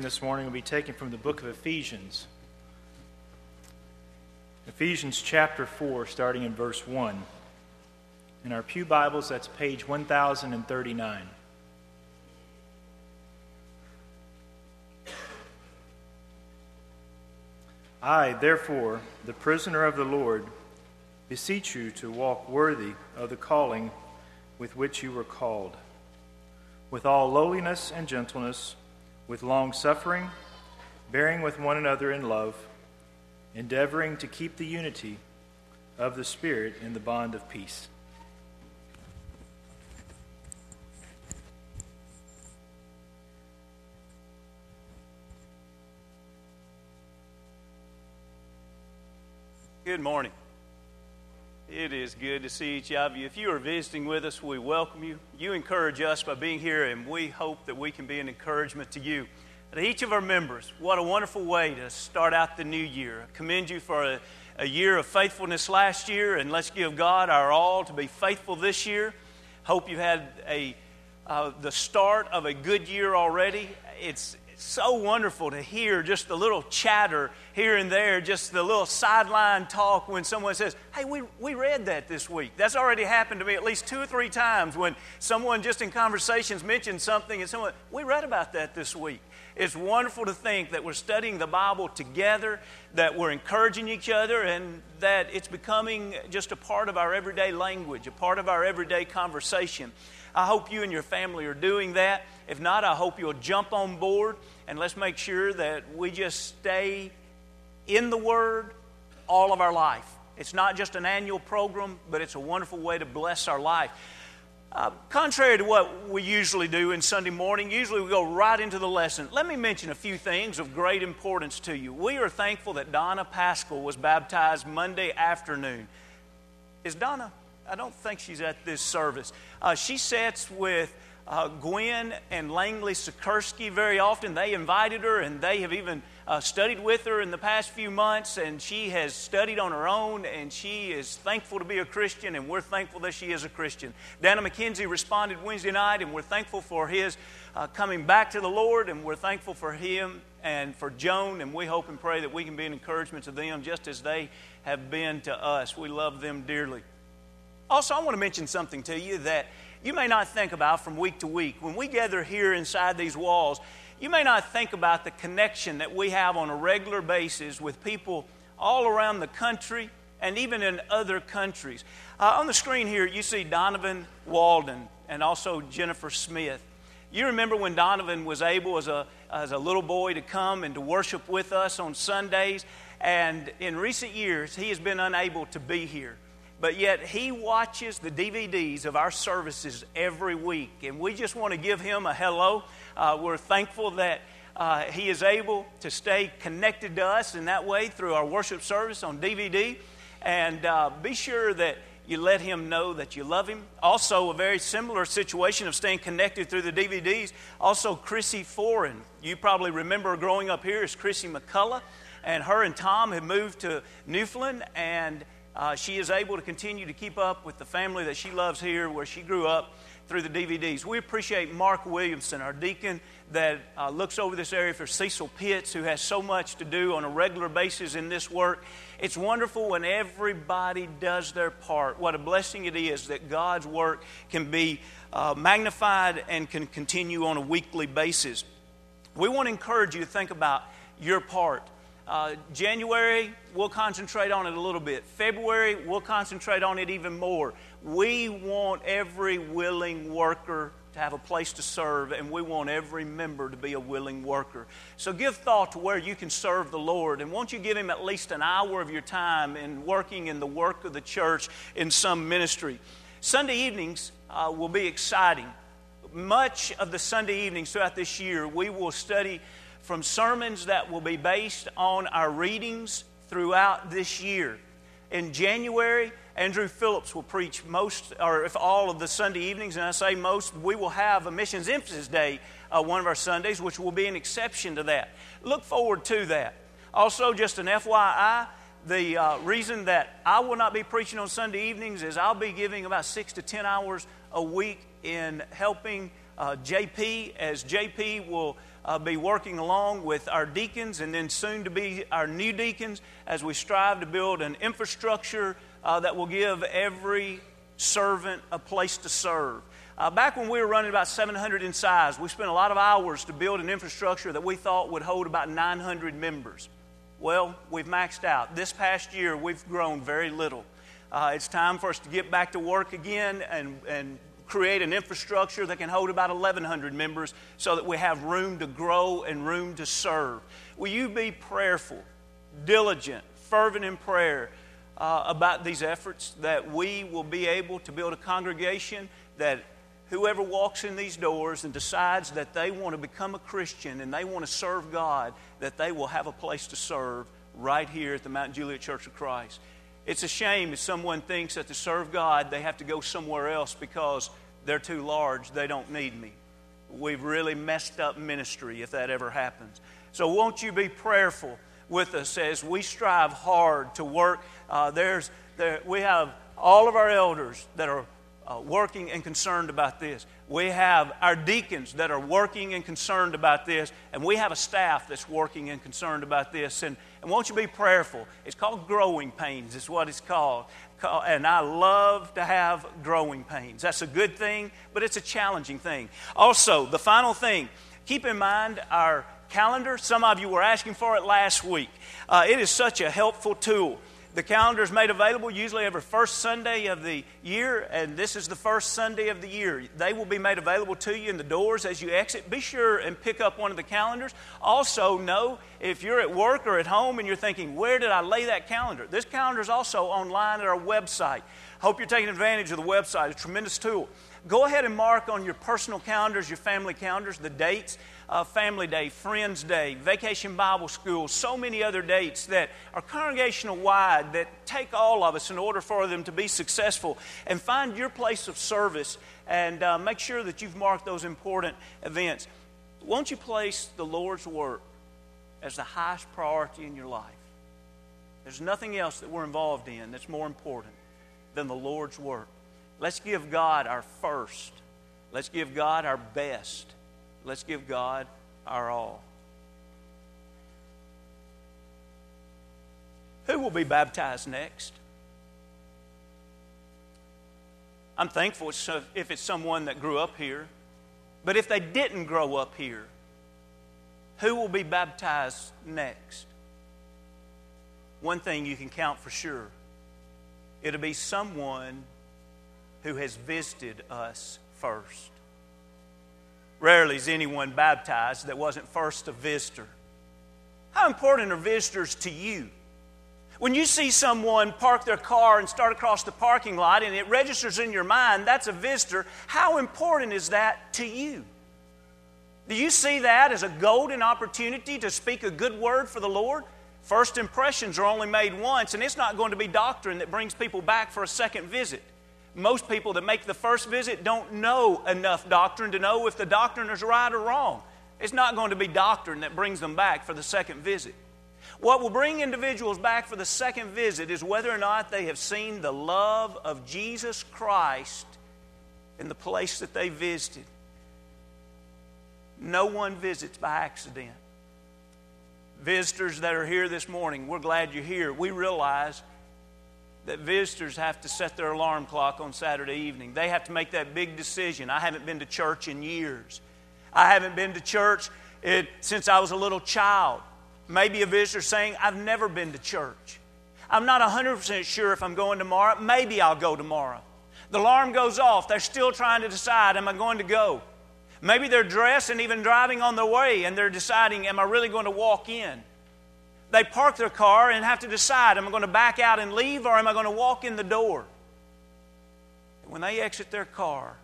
this morning will be taken from the book of Ephesians. Ephesians chapter 4, starting in verse 1. In our Pew Bibles, that's page 1039. I, therefore, the prisoner of the Lord, beseech you to walk worthy of the calling with which you were called, with all lowliness and gentleness with long suffering, bearing with one another in love, endeavoring to keep the unity of the Spirit in the bond of peace. Good morning. It is good to see each of you. If you are visiting with us, we welcome you. You encourage us by being here, and we hope that we can be an encouragement to you. To each of our members, what a wonderful way to start out the new year. I commend you for a, a year of faithfulness last year, and let's give God our all to be faithful this year. Hope you had a uh, the start of a good year already. It's so wonderful to hear just the little chatter here and there, just the little sideline talk when someone says, Hey, we, we read that this week. That's already happened to me at least two or three times when someone just in conversations mentioned something and someone, We read about that this week. It's wonderful to think that we're studying the Bible together, that we're encouraging each other, and that it's becoming just a part of our everyday language, a part of our everyday conversation. I hope you and your family are doing that. If not, I hope you'll jump on board and let's make sure that we just stay in the Word all of our life. It's not just an annual program, but it's a wonderful way to bless our life. Uh, contrary to what we usually do in Sunday morning, usually we go right into the lesson. Let me mention a few things of great importance to you. We are thankful that Donna Pascal was baptized Monday afternoon. Is Donna? I don't think she's at this service. Uh, she sits with uh, Gwen and Langley Sikorsky very often. They invited her, and they have even uh, studied with her in the past few months. And she has studied on her own, and she is thankful to be a Christian, and we're thankful that she is a Christian. Dana McKenzie responded Wednesday night, and we're thankful for his uh, coming back to the Lord, and we're thankful for him and for Joan, and we hope and pray that we can be an encouragement to them just as they have been to us. We love them dearly. Also, I want to mention something to you that you may not think about from week to week. When we gather here inside these walls, you may not think about the connection that we have on a regular basis with people all around the country and even in other countries. Uh, on the screen here, you see Donovan Walden and also Jennifer Smith. You remember when Donovan was able as a, as a little boy to come and to worship with us on Sundays, and in recent years, he has been unable to be here but yet he watches the DVDs of our services every week. And we just want to give him a hello. Uh, we're thankful that uh, he is able to stay connected to us in that way through our worship service on DVD. And uh, be sure that you let him know that you love him. Also, a very similar situation of staying connected through the DVDs. Also, Chrissy Foreign. You probably remember growing up here as Chrissy McCullough. And her and Tom have moved to Newfoundland and uh, she is able to continue to keep up with the family that she loves here, where she grew up through the DVDs. We appreciate Mark Williamson, our deacon that uh, looks over this area for Cecil Pitts, who has so much to do on a regular basis in this work. It's wonderful when everybody does their part. What a blessing it is that God's work can be uh, magnified and can continue on a weekly basis. We want to encourage you to think about your part uh, January, we'll concentrate on it a little bit. February, we'll concentrate on it even more. We want every willing worker to have a place to serve, and we want every member to be a willing worker. So give thought to where you can serve the Lord, and won't you give Him at least an hour of your time in working in the work of the church in some ministry? Sunday evenings uh, will be exciting. Much of the Sunday evenings throughout this year, we will study from sermons that will be based on our readings throughout this year. In January, Andrew Phillips will preach most, or if all of the Sunday evenings, and I say most, we will have a Missions Emphasis Day uh, one of our Sundays, which will be an exception to that. Look forward to that. Also, just an FYI, the uh, reason that I will not be preaching on Sunday evenings is I'll be giving about six to ten hours a week in helping uh, JP, as JP will uh, be working along with our deacons and then soon to be our new deacons as we strive to build an infrastructure uh, that will give every servant a place to serve. Uh, back when we were running about 700 in size, we spent a lot of hours to build an infrastructure that we thought would hold about 900 members. Well, we've maxed out. This past year, we've grown very little. Uh, it's time for us to get back to work again and, and create an infrastructure that can hold about 1,100 members so that we have room to grow and room to serve. Will you be prayerful, diligent, fervent in prayer uh, about these efforts that we will be able to build a congregation that whoever walks in these doors and decides that they want to become a Christian and they want to serve God, that they will have a place to serve right here at the Mount Juliet Church of Christ. It's a shame if someone thinks that to serve God, they have to go somewhere else because they're too large, they don't need me. We've really messed up ministry if that ever happens. So, won't you be prayerful with us as we strive hard to work? Uh, there's, there, we have all of our elders that are uh, working and concerned about this. We have our deacons that are working and concerned about this, and we have a staff that's working and concerned about this. And, and won't you be prayerful? It's called growing pains, is what it's called. And I love to have growing pains. That's a good thing, but it's a challenging thing. Also, the final thing keep in mind our calendar. Some of you were asking for it last week. Uh, it is such a helpful tool. The calendar is made available usually every first Sunday of the year, and this is the first Sunday of the year. They will be made available to you in the doors as you exit. Be sure and pick up one of the calendars. Also, know if you're at work or at home and you're thinking, where did I lay that calendar? This calendar is also online at our website. Hope you're taking advantage of the website, a tremendous tool. Go ahead and mark on your personal calendars, your family calendars, the dates uh, Family Day, Friends Day, Vacation Bible School, so many other dates that are congregational wide that take all of us in order for them to be successful. And find your place of service and uh, make sure that you've marked those important events. Won't you place the Lord's work as the highest priority in your life? There's nothing else that we're involved in that's more important than the Lord's work. Let's give God our first. Let's give God our best. Let's give God our all. Who will be baptized next? I'm thankful if it's someone that grew up here. But if they didn't grow up here, who will be baptized next? One thing you can count for sure it'll be someone who has visited us first. Rarely is anyone baptized that wasn't first a visitor. How important are visitors to you? When you see someone park their car and start across the parking lot and it registers in your mind that's a visitor, how important is that to you? Do you see that as a golden opportunity to speak a good word for the Lord? First impressions are only made once, and it's not going to be doctrine that brings people back for a second visit most people that make the first visit don't know enough doctrine to know if the doctrine is right or wrong. It's not going to be doctrine that brings them back for the second visit. What will bring individuals back for the second visit is whether or not they have seen the love of Jesus Christ in the place that they visited. No one visits by accident. Visitors that are here this morning, we're glad you're here. We realize that visitors have to set their alarm clock on Saturday evening. They have to make that big decision. I haven't been to church in years. I haven't been to church in, since I was a little child. Maybe a visitor saying, I've never been to church. I'm not 100% sure if I'm going tomorrow. Maybe I'll go tomorrow. The alarm goes off. They're still trying to decide, am I going to go? Maybe they're dressed and even driving on their way and they're deciding, am I really going to walk in? They park their car and have to decide am I going to back out and leave or am I going to walk in the door? when they exit their car,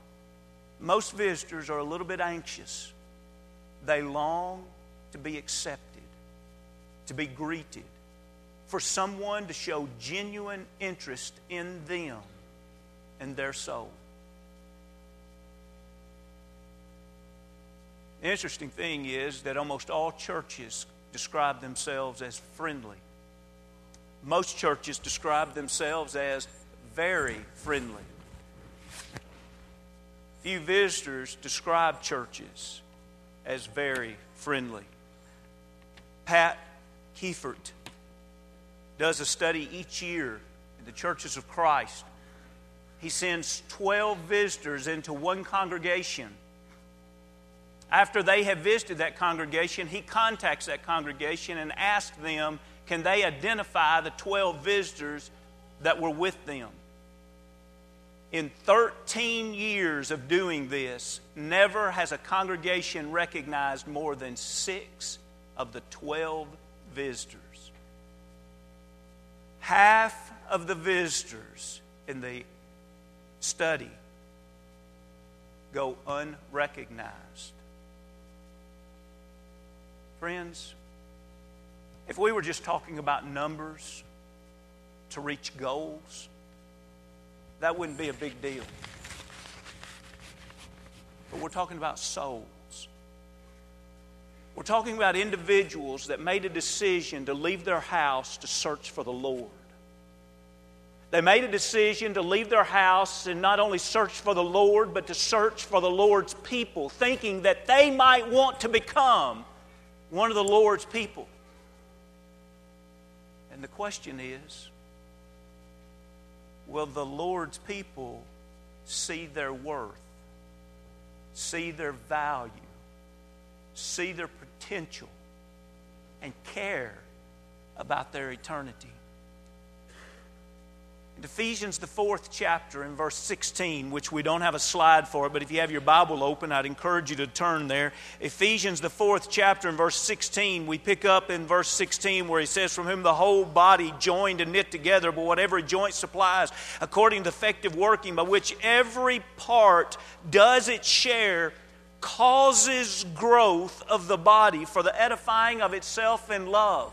most visitors are a little bit anxious. They long to be accepted, to be greeted, for someone to show genuine interest in them and their soul. The interesting thing is that almost all churches describe themselves as friendly. Most churches describe themselves as very friendly. Few visitors describe churches as very friendly. Pat Kiefert does a study each year in the churches of Christ. He sends 12 visitors into one congregation. After they have visited that congregation, he contacts that congregation and asks them, can they identify the 12 visitors that were with them? In 13 years of doing this, never has a congregation recognized more than six of the 12 visitors. Half of the visitors in the study go unrecognized. Friends, if we were just talking about numbers to reach goals, that wouldn't be a big deal. But we're talking about souls. We're talking about individuals that made a decision to leave their house to search for the Lord. They made a decision to leave their house and not only search for the Lord, but to search for the Lord's people, thinking that they might want to become one of the Lord's people. And the question is will the Lord's people see their worth, see their value, see their potential, and care about their eternity? Ephesians, the fourth chapter, in verse 16, which we don't have a slide for, but if you have your Bible open, I'd encourage you to turn there. Ephesians, the fourth chapter, in verse 16, we pick up in verse 16 where he says, From whom the whole body joined and knit together, but whatever joint supplies, according to effective working, by which every part does its share, causes growth of the body for the edifying of itself in love.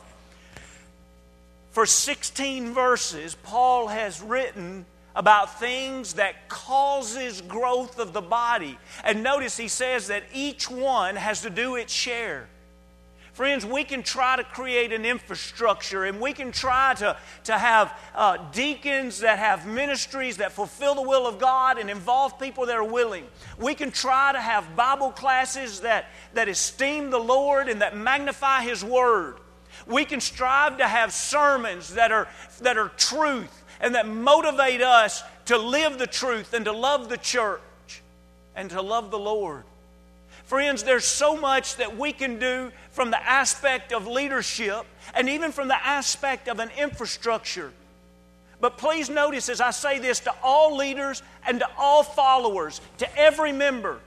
For 16 verses, Paul has written about things that causes growth of the body. And notice he says that each one has to do its share. Friends, we can try to create an infrastructure and we can try to, to have uh, deacons that have ministries that fulfill the will of God and involve people that are willing. We can try to have Bible classes that, that esteem the Lord and that magnify His Word. We can strive to have sermons that are, that are truth and that motivate us to live the truth and to love the church and to love the Lord. Friends, there's so much that we can do from the aspect of leadership and even from the aspect of an infrastructure. But please notice as I say this to all leaders and to all followers, to every member,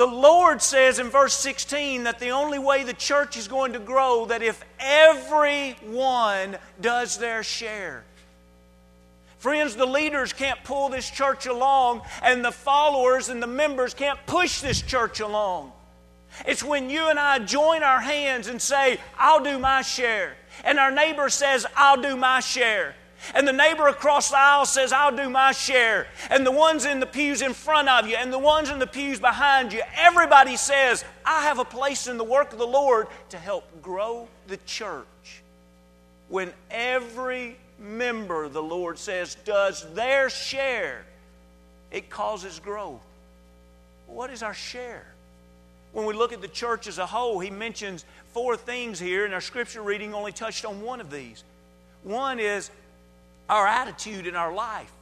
the Lord says in verse 16 that the only way the church is going to grow that if everyone does their share. Friends, the leaders can't pull this church along, and the followers and the members can't push this church along. It's when you and I join our hands and say, I'll do my share. And our neighbor says, I'll do my share. And the neighbor across the aisle says, I'll do my share. And the ones in the pews in front of you and the ones in the pews behind you, everybody says, I have a place in the work of the Lord to help grow the church. When every member, the Lord says, does their share, it causes growth. What is our share? When we look at the church as a whole, he mentions four things here, and our scripture reading only touched on one of these. One is our attitude in our life.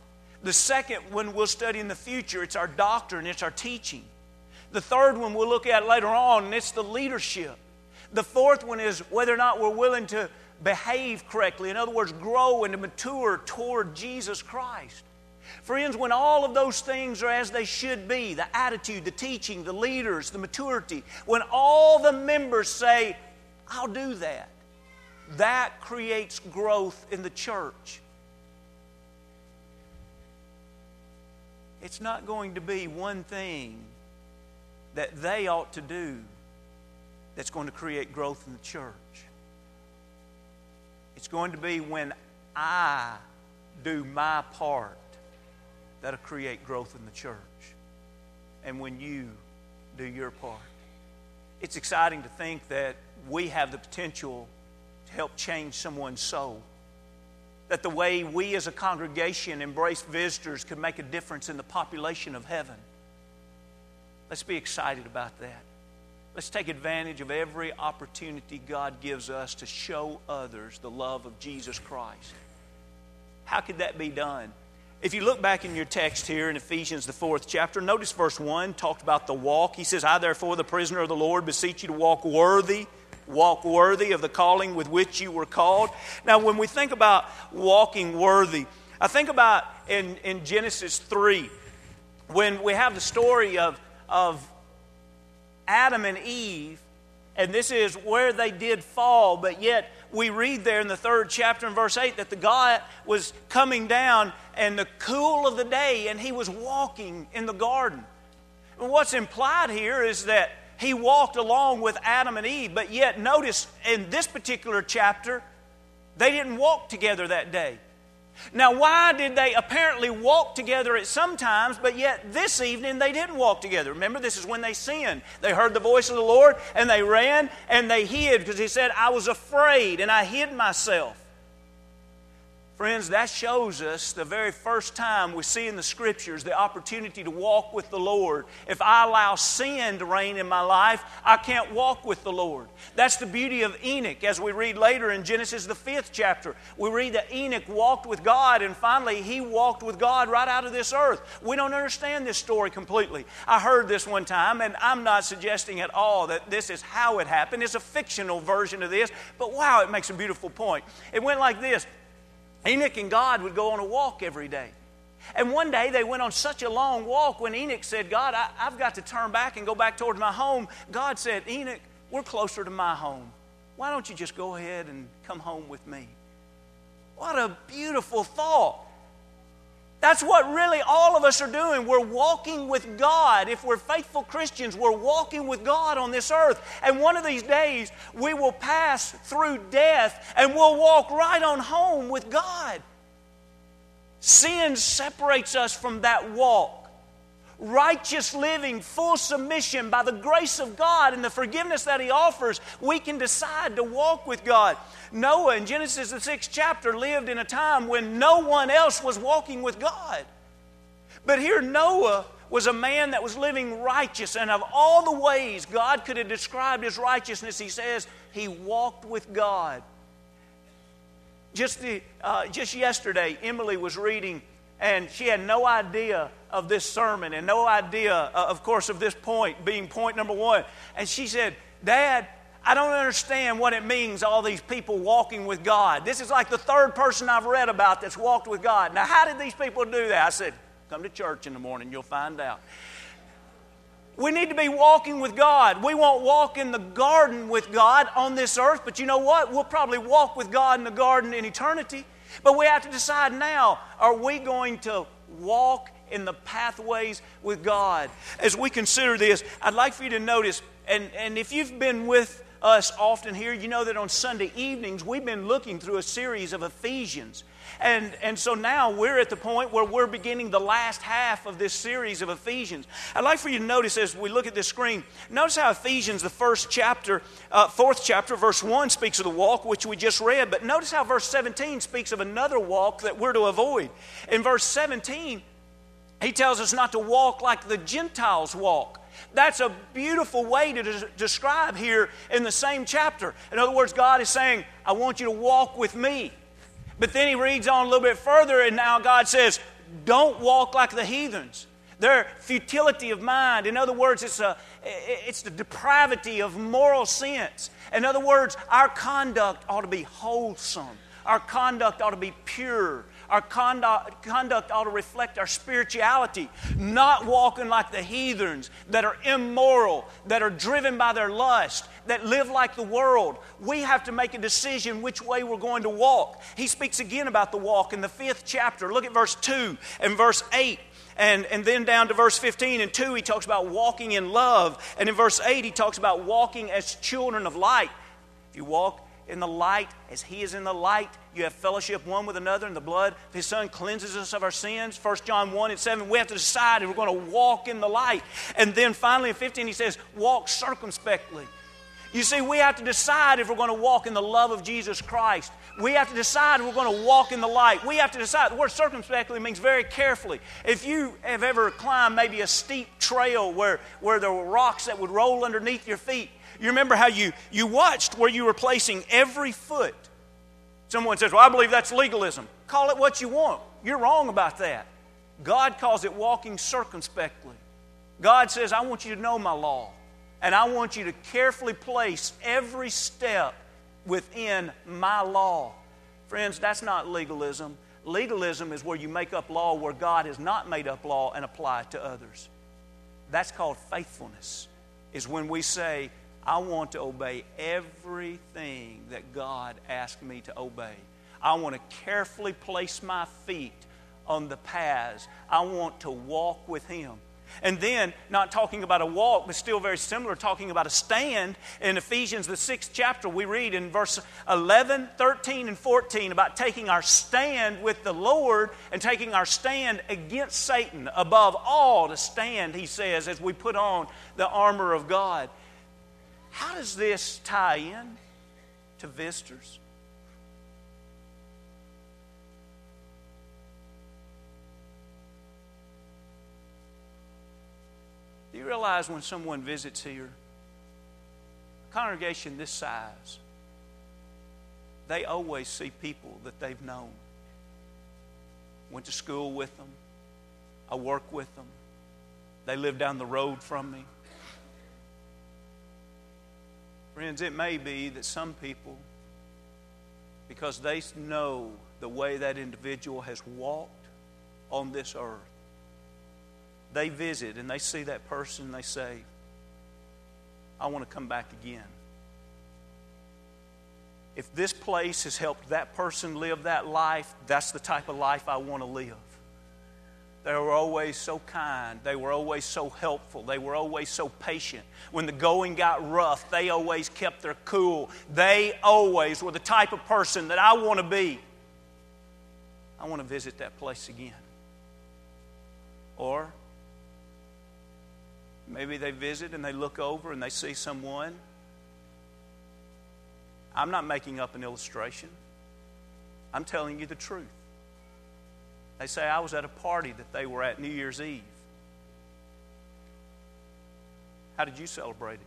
The second one we'll study in the future, it's our doctrine, it's our teaching. The third one we'll look at later on, and it's the leadership. The fourth one is whether or not we're willing to behave correctly. In other words, grow and to mature toward Jesus Christ. Friends, when all of those things are as they should be the attitude, the teaching, the leaders, the maturity when all the members say, I'll do that, that creates growth in the church. It's not going to be one thing that they ought to do that's going to create growth in the church. It's going to be when I do my part that'll create growth in the church. And when you do your part. It's exciting to think that we have the potential to help change someone's soul that the way we as a congregation embrace visitors could make a difference in the population of heaven. Let's be excited about that. Let's take advantage of every opportunity God gives us to show others the love of Jesus Christ. How could that be done? If you look back in your text here in Ephesians, the fourth chapter, notice verse 1 talked about the walk. He says, I, therefore, the prisoner of the Lord, beseech you to walk worthy, walk worthy of the calling with which you were called. Now, when we think about walking worthy, I think about in, in Genesis 3, when we have the story of, of Adam and Eve, and this is where they did fall, but yet we read there in the third chapter in verse 8 that the God was coming down in the cool of the day and he was walking in the garden. And what's implied here is that he walked along with Adam and Eve, but yet notice in this particular chapter, they didn't walk together that day. Now, why did they apparently walk together at some times, but yet this evening they didn't walk together? Remember, this is when they sinned. They heard the voice of the Lord and they ran and they hid because He said, I was afraid and I hid myself. Friends, that shows us the very first time we see in the Scriptures the opportunity to walk with the Lord. If I allow sin to reign in my life, I can't walk with the Lord. That's the beauty of Enoch. As we read later in Genesis, the fifth chapter, we read that Enoch walked with God and finally he walked with God right out of this earth. We don't understand this story completely. I heard this one time, and I'm not suggesting at all that this is how it happened. It's a fictional version of this, but wow, it makes a beautiful point. It went like this Enoch and God would go on a walk every day. And one day they went on such a long walk when Enoch said, God, I, have got to turn back and go back towards my home. God said, Enoch, we're closer to my home. Why don't you just go ahead and come home with me? What a beautiful thought. That's what really all of us are doing. We're walking with God. If we're faithful Christians, we're walking with God on this earth. And one of these days, we will pass through death and we'll walk right on home with God. Sin separates us from that walk righteous living, full submission by the grace of God and the forgiveness that He offers, we can decide to walk with God. Noah in Genesis, the sixth chapter, lived in a time when no one else was walking with God. But here, Noah was a man that was living righteous, and of all the ways God could have described his righteousness, he says he walked with God. Just, the, uh, just yesterday, Emily was reading and she had no idea of this sermon and no idea, uh, of course, of this point being point number one. And she said, Dad, I don't understand what it means, all these people walking with God. This is like the third person I've read about that's walked with God. Now, how did these people do that? I said, Come to church in the morning, you'll find out. We need to be walking with God. We won't walk in the garden with God on this earth, but you know what? We'll probably walk with God in the garden in eternity. But we have to decide now are we going to walk in the pathways with God? As we consider this, I'd like for you to notice, and, and if you've been with us often here, you know that on Sunday evenings we've been looking through a series of Ephesians. And, and so now we're at the point where we're beginning the last half of this series of Ephesians. I'd like for you to notice as we look at this screen, notice how Ephesians, the first chapter, uh, fourth chapter, verse 1 speaks of the walk, which we just read. But notice how verse 17 speaks of another walk that we're to avoid. In verse 17, he tells us not to walk like the Gentiles walk. That's a beautiful way to de- describe here in the same chapter. In other words, God is saying, I want you to walk with me. But then he reads on a little bit further, and now God says, Don't walk like the heathens. Their futility of mind. In other words, it's, a, it's the depravity of moral sense. In other words, our conduct ought to be wholesome. Our conduct ought to be pure. Our conduct, conduct ought to reflect our spirituality, not walking like the heathens that are immoral, that are driven by their lust, that live like the world. We have to make a decision which way we're going to walk. He speaks again about the walk in the fifth chapter. Look at verse 2 and verse 8. And, and then down to verse 15 and 2, he talks about walking in love. And in verse 8, he talks about walking as children of light. If you walk in the light as he is in the light. You have fellowship one with another, and the blood of his son cleanses us of our sins. 1 John 1 and 7, we have to decide if we're going to walk in the light. And then finally in 15, he says, walk circumspectly. You see, we have to decide if we're going to walk in the love of Jesus Christ. We have to decide if we're going to walk in the light. We have to decide. The word circumspectly means very carefully. If you have ever climbed maybe a steep trail where, where there were rocks that would roll underneath your feet, you remember how you, you watched where you were placing every foot. Someone says, Well, I believe that's legalism. Call it what you want. You're wrong about that. God calls it walking circumspectly. God says, I want you to know my law. And I want you to carefully place every step within my law. Friends, that's not legalism. Legalism is where you make up law where God has not made up law and apply it to others. That's called faithfulness, is when we say, I want to obey everything that God asked me to obey. I want to carefully place my feet on the paths. I want to walk with Him. And then, not talking about a walk, but still very similar, talking about a stand. In Ephesians, the sixth chapter, we read in verse 11, 13, and 14 about taking our stand with the Lord and taking our stand against Satan. Above all, to stand, he says, as we put on the armor of God. How does this tie in to visitors? You realize when someone visits here, a congregation this size, they always see people that they've known. Went to school with them. I work with them. They live down the road from me. Friends, it may be that some people, because they know the way that individual has walked on this earth, they visit and they see that person and they say, I want to come back again. If this place has helped that person live that life, that's the type of life I want to live. They were always so kind. They were always so helpful. They were always so patient. When the going got rough, they always kept their cool. They always were the type of person that I want to be. I want to visit that place again. Or Maybe they visit and they look over and they see someone. I'm not making up an illustration. I'm telling you the truth. They say I was at a party that they were at New Year's Eve. How did you celebrate it?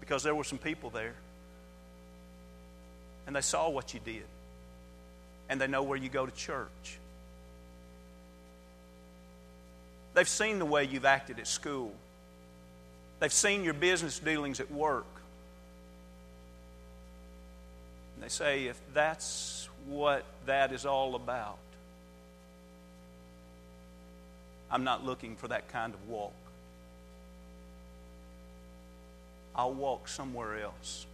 Because there were some people there. And they saw what you did. And they know where you go to church. They've seen the way you've acted at school. They've seen your business dealings at work. And they say, if that's what that is all about, I'm not looking for that kind of walk. I'll walk somewhere else.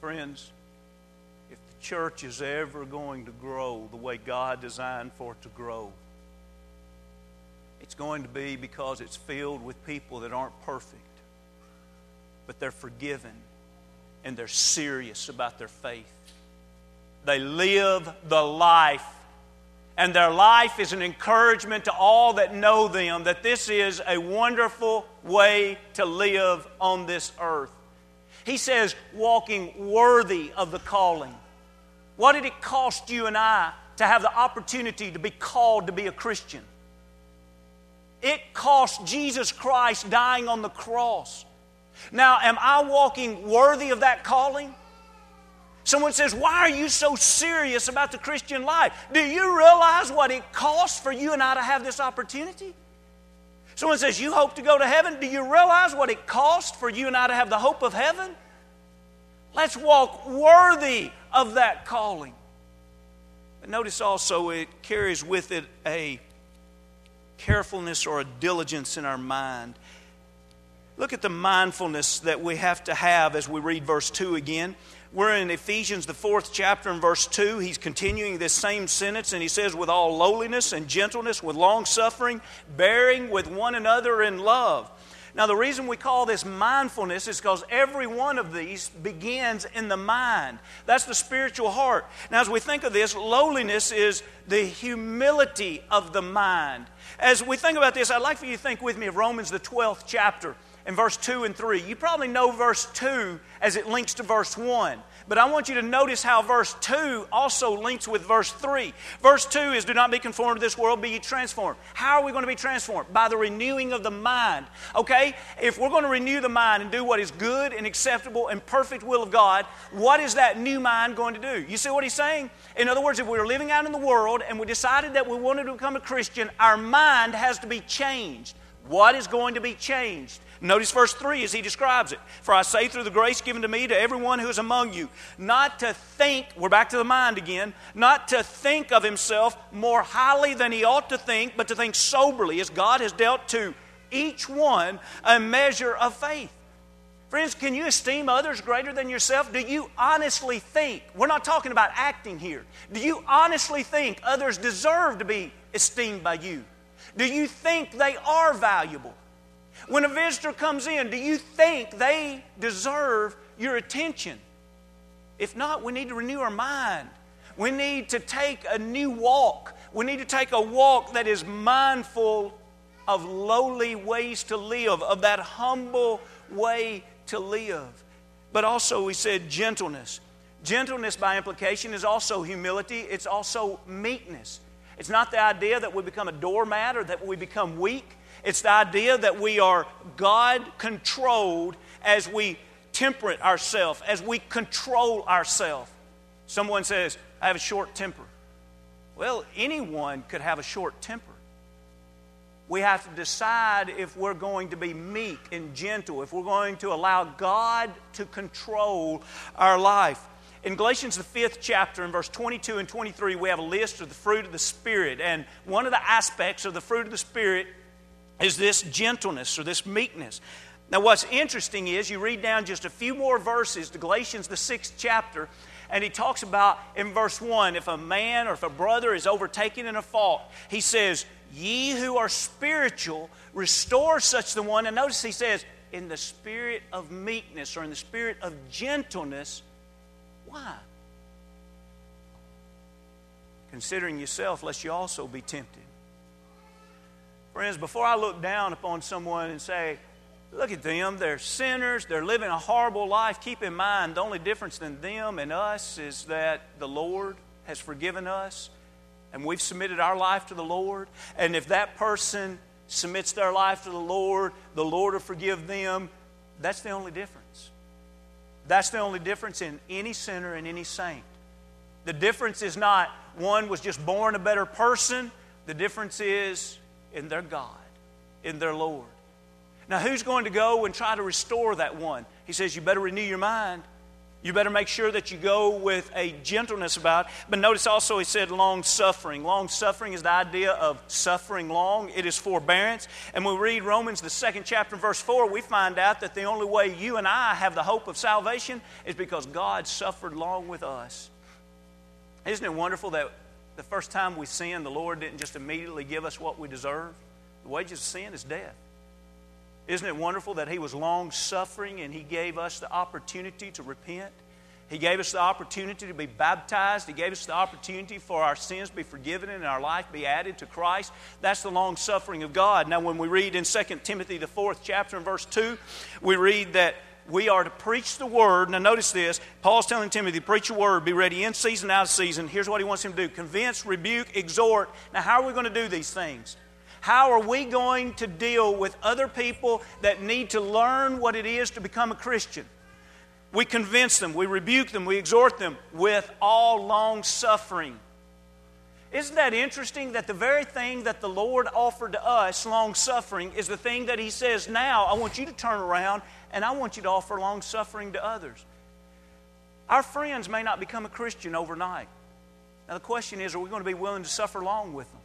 Friends, if the church is ever going to grow the way God designed for it to grow, it's going to be because it's filled with people that aren't perfect, but they're forgiven and they're serious about their faith. They live the life, and their life is an encouragement to all that know them that this is a wonderful way to live on this earth. He says, walking worthy of the calling. What did it cost you and I to have the opportunity to be called to be a Christian? It cost Jesus Christ dying on the cross. Now, am I walking worthy of that calling? Someone says, Why are you so serious about the Christian life? Do you realize what it costs for you and I to have this opportunity? Someone says, You hope to go to heaven. Do you realize what it costs for you and I to have the hope of heaven? Let's walk worthy of that calling. But notice also it carries with it a carefulness or a diligence in our mind. Look at the mindfulness that we have to have as we read verse 2 again. We're in Ephesians, the fourth chapter, in verse 2. He's continuing this same sentence, and he says, With all lowliness and gentleness, with long suffering, bearing with one another in love. Now, the reason we call this mindfulness is because every one of these begins in the mind. That's the spiritual heart. Now, as we think of this, lowliness is the humility of the mind. As we think about this, I'd like for you to think with me of Romans, the 12th chapter, and verse 2 and 3. You probably know verse 2 as it links to verse 1. But I want you to notice how verse 2 also links with verse 3. Verse 2 is, Do not be conformed to this world, be ye transformed. How are we going to be transformed? By the renewing of the mind. Okay? If we're going to renew the mind and do what is good and acceptable and perfect will of God, what is that new mind going to do? You see what he's saying? In other words, if we are living out in the world and we decided that we wanted to become a Christian, our mind has to be changed. What is going to be changed? Notice verse 3 as he describes it. For I say through the grace given to me to everyone who is among you, not to think, we're back to the mind again, not to think of himself more highly than he ought to think, but to think soberly as God has dealt to each one a measure of faith. Friends, can you esteem others greater than yourself? Do you honestly think, we're not talking about acting here, do you honestly think others deserve to be esteemed by you? Do you think they are valuable? When a visitor comes in, do you think they deserve your attention? If not, we need to renew our mind. We need to take a new walk. We need to take a walk that is mindful of lowly ways to live, of that humble way to live. But also, we said gentleness. Gentleness, by implication, is also humility, it's also meekness. It's not the idea that we become a doormat or that we become weak. It's the idea that we are God controlled as we temperate ourselves, as we control ourselves. Someone says, I have a short temper. Well, anyone could have a short temper. We have to decide if we're going to be meek and gentle, if we're going to allow God to control our life. In Galatians, the fifth chapter, in verse 22 and 23, we have a list of the fruit of the Spirit. And one of the aspects of the fruit of the Spirit is this gentleness or this meekness. Now, what's interesting is you read down just a few more verses to Galatians, the sixth chapter, and he talks about in verse 1 if a man or if a brother is overtaken in a fault, he says, Ye who are spiritual, restore such the one. And notice he says, in the spirit of meekness or in the spirit of gentleness. Why? Considering yourself, lest you also be tempted. Friends, before I look down upon someone and say, look at them, they're sinners, they're living a horrible life, keep in mind the only difference in them and us is that the Lord has forgiven us and we've submitted our life to the Lord. And if that person submits their life to the Lord, the Lord will forgive them. That's the only difference. That's the only difference in any sinner and any saint. The difference is not one was just born a better person, the difference is in their God, in their Lord. Now, who's going to go and try to restore that one? He says, You better renew your mind. You better make sure that you go with a gentleness about it. But notice also he said long suffering. Long suffering is the idea of suffering long, it is forbearance. And when we read Romans, the second chapter, verse 4, we find out that the only way you and I have the hope of salvation is because God suffered long with us. Isn't it wonderful that the first time we sin, the Lord didn't just immediately give us what we deserve. The wages of sin is death. Isn't it wonderful that He was long suffering and He gave us the opportunity to repent? He gave us the opportunity to be baptized. He gave us the opportunity for our sins to be forgiven and our life be added to Christ. That's the long suffering of God. Now, when we read in 2 Timothy, the fourth chapter, and verse 2, we read that we are to preach the word. Now, notice this. Paul's telling Timothy, preach the word, be ready in season, out of season. Here's what he wants him to do convince, rebuke, exhort. Now, how are we going to do these things? How are we going to deal with other people that need to learn what it is to become a Christian? We convince them, we rebuke them, we exhort them with all long suffering. Isn't that interesting that the very thing that the Lord offered to us, long suffering, is the thing that He says, now I want you to turn around and I want you to offer long suffering to others. Our friends may not become a Christian overnight. Now, the question is are we going to be willing to suffer long with them?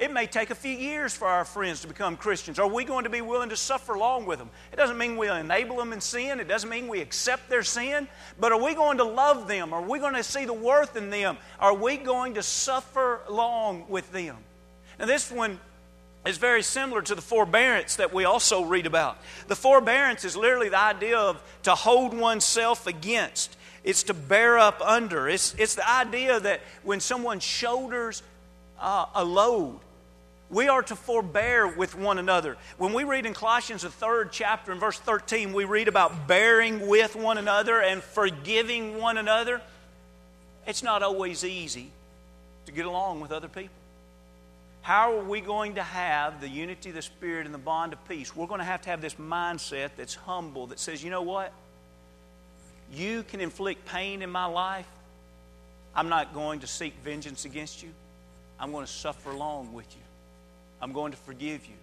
It may take a few years for our friends to become Christians. Are we going to be willing to suffer long with them? It doesn't mean we'll enable them in sin. It doesn't mean we accept their sin. But are we going to love them? Are we going to see the worth in them? Are we going to suffer long with them? Now, this one is very similar to the forbearance that we also read about. The forbearance is literally the idea of to hold oneself against. It's to bear up under. It's, it's the idea that when someone shoulders uh, a load, we are to forbear with one another. When we read in Colossians, the third chapter, in verse 13, we read about bearing with one another and forgiving one another. It's not always easy to get along with other people. How are we going to have the unity of the Spirit and the bond of peace? We're going to have to have this mindset that's humble, that says, you know what? You can inflict pain in my life. I'm not going to seek vengeance against you. I'm going to suffer along with you. I'm going to forgive you.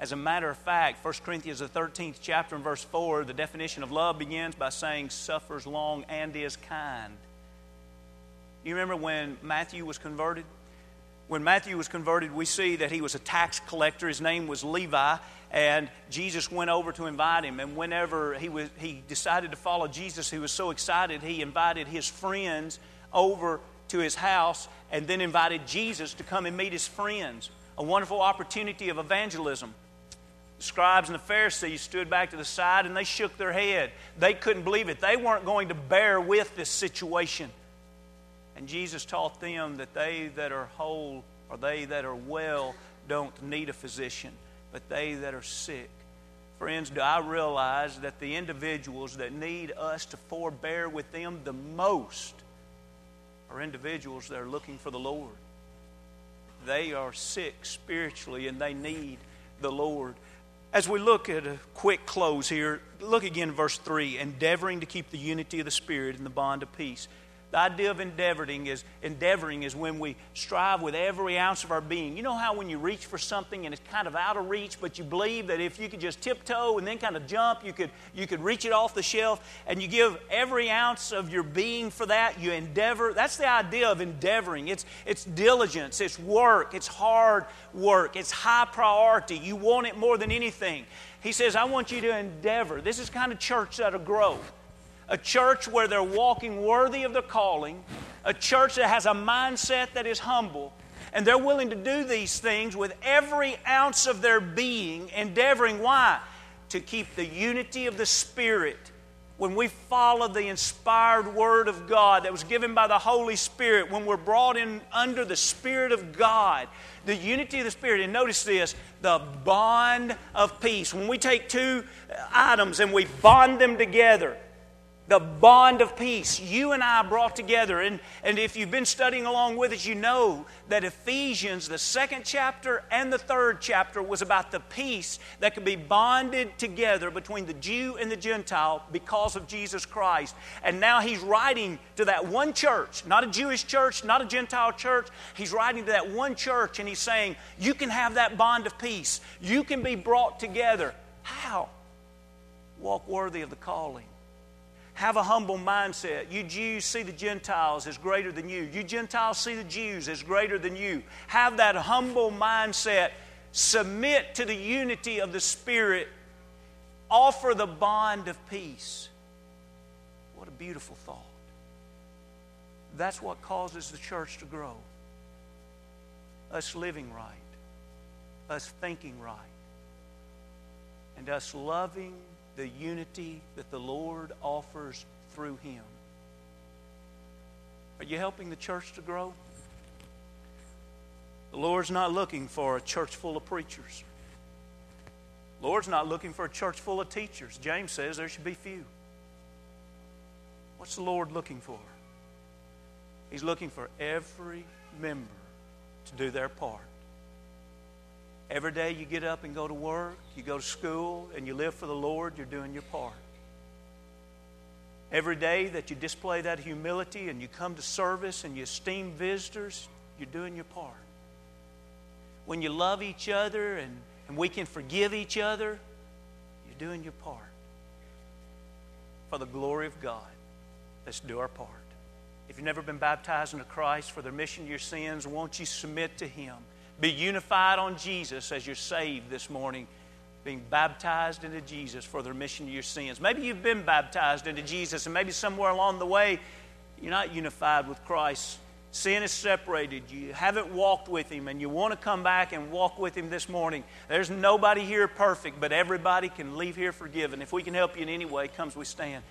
As a matter of fact, 1 Corinthians, the 13th chapter, and verse 4, the definition of love begins by saying, suffers long and is kind. You remember when Matthew was converted? When Matthew was converted, we see that he was a tax collector. His name was Levi, and Jesus went over to invite him. And whenever he, was, he decided to follow Jesus, he was so excited, he invited his friends over to his house and then invited Jesus to come and meet his friends. A wonderful opportunity of evangelism. The scribes and the Pharisees stood back to the side and they shook their head. They couldn't believe it. They weren't going to bear with this situation. And Jesus taught them that they that are whole or they that are well don't need a physician, but they that are sick. Friends, do I realize that the individuals that need us to forbear with them the most are individuals that are looking for the Lord? They are sick spiritually and they need the Lord. As we look at a quick close here, look again verse 3 endeavoring to keep the unity of the Spirit in the bond of peace. The idea of endeavoring is endeavoring is when we strive with every ounce of our being. You know how when you reach for something and it's kind of out of reach, but you believe that if you could just tiptoe and then kind of jump, you could you could reach it off the shelf, and you give every ounce of your being for that. You endeavor. That's the idea of endeavoring. It's it's diligence. It's work. It's hard work. It's high priority. You want it more than anything. He says, "I want you to endeavor." This is kind of church that'll grow a church where they're walking worthy of their calling, a church that has a mindset that is humble, and they're willing to do these things with every ounce of their being, endeavoring why? To keep the unity of the Spirit. When we follow the inspired Word of God that was given by the Holy Spirit, when we're brought in under the Spirit of God, the unity of the Spirit, and notice this the bond of peace. When we take two items and we bond them together, the bond of peace you and I brought together. And, and if you've been studying along with us, you know that Ephesians, the second chapter and the third chapter, was about the peace that could be bonded together between the Jew and the Gentile because of Jesus Christ. And now he's writing to that one church, not a Jewish church, not a Gentile church. He's writing to that one church and he's saying, You can have that bond of peace. You can be brought together. How? Walk worthy of the calling have a humble mindset. You Jews see the Gentiles as greater than you. You Gentiles see the Jews as greater than you. Have that humble mindset. Submit to the unity of the Spirit. Offer the bond of peace. What a beautiful thought. That's what causes the church to grow. Us living right, us thinking right, and us loving the unity that the Lord offers through Him. Are you helping the church to grow? The Lord's not looking for a church full of preachers. The Lord's not looking for a church full of teachers. James says there should be few. What's the Lord looking for? He's looking for every member to do their part. Every day you get up and go to work, you go to school, and you live for the Lord, you're doing your part. Every day that you display that humility and you come to service and you esteem visitors, you're doing your part. When you love each other and, and we can forgive each other, you're doing your part. For the glory of God, let's do our part. If you've never been baptized into Christ for the remission of your sins, won't you submit to Him? Be unified on Jesus as you're saved this morning, being baptized into Jesus for the remission of your sins. Maybe you've been baptized into Jesus, and maybe somewhere along the way you're not unified with Christ Sin has separated you. Haven't walked with Him, and you want to come back and walk with Him this morning. There's nobody here perfect, but everybody can leave here forgiven. If we can help you in any way, comes we stand.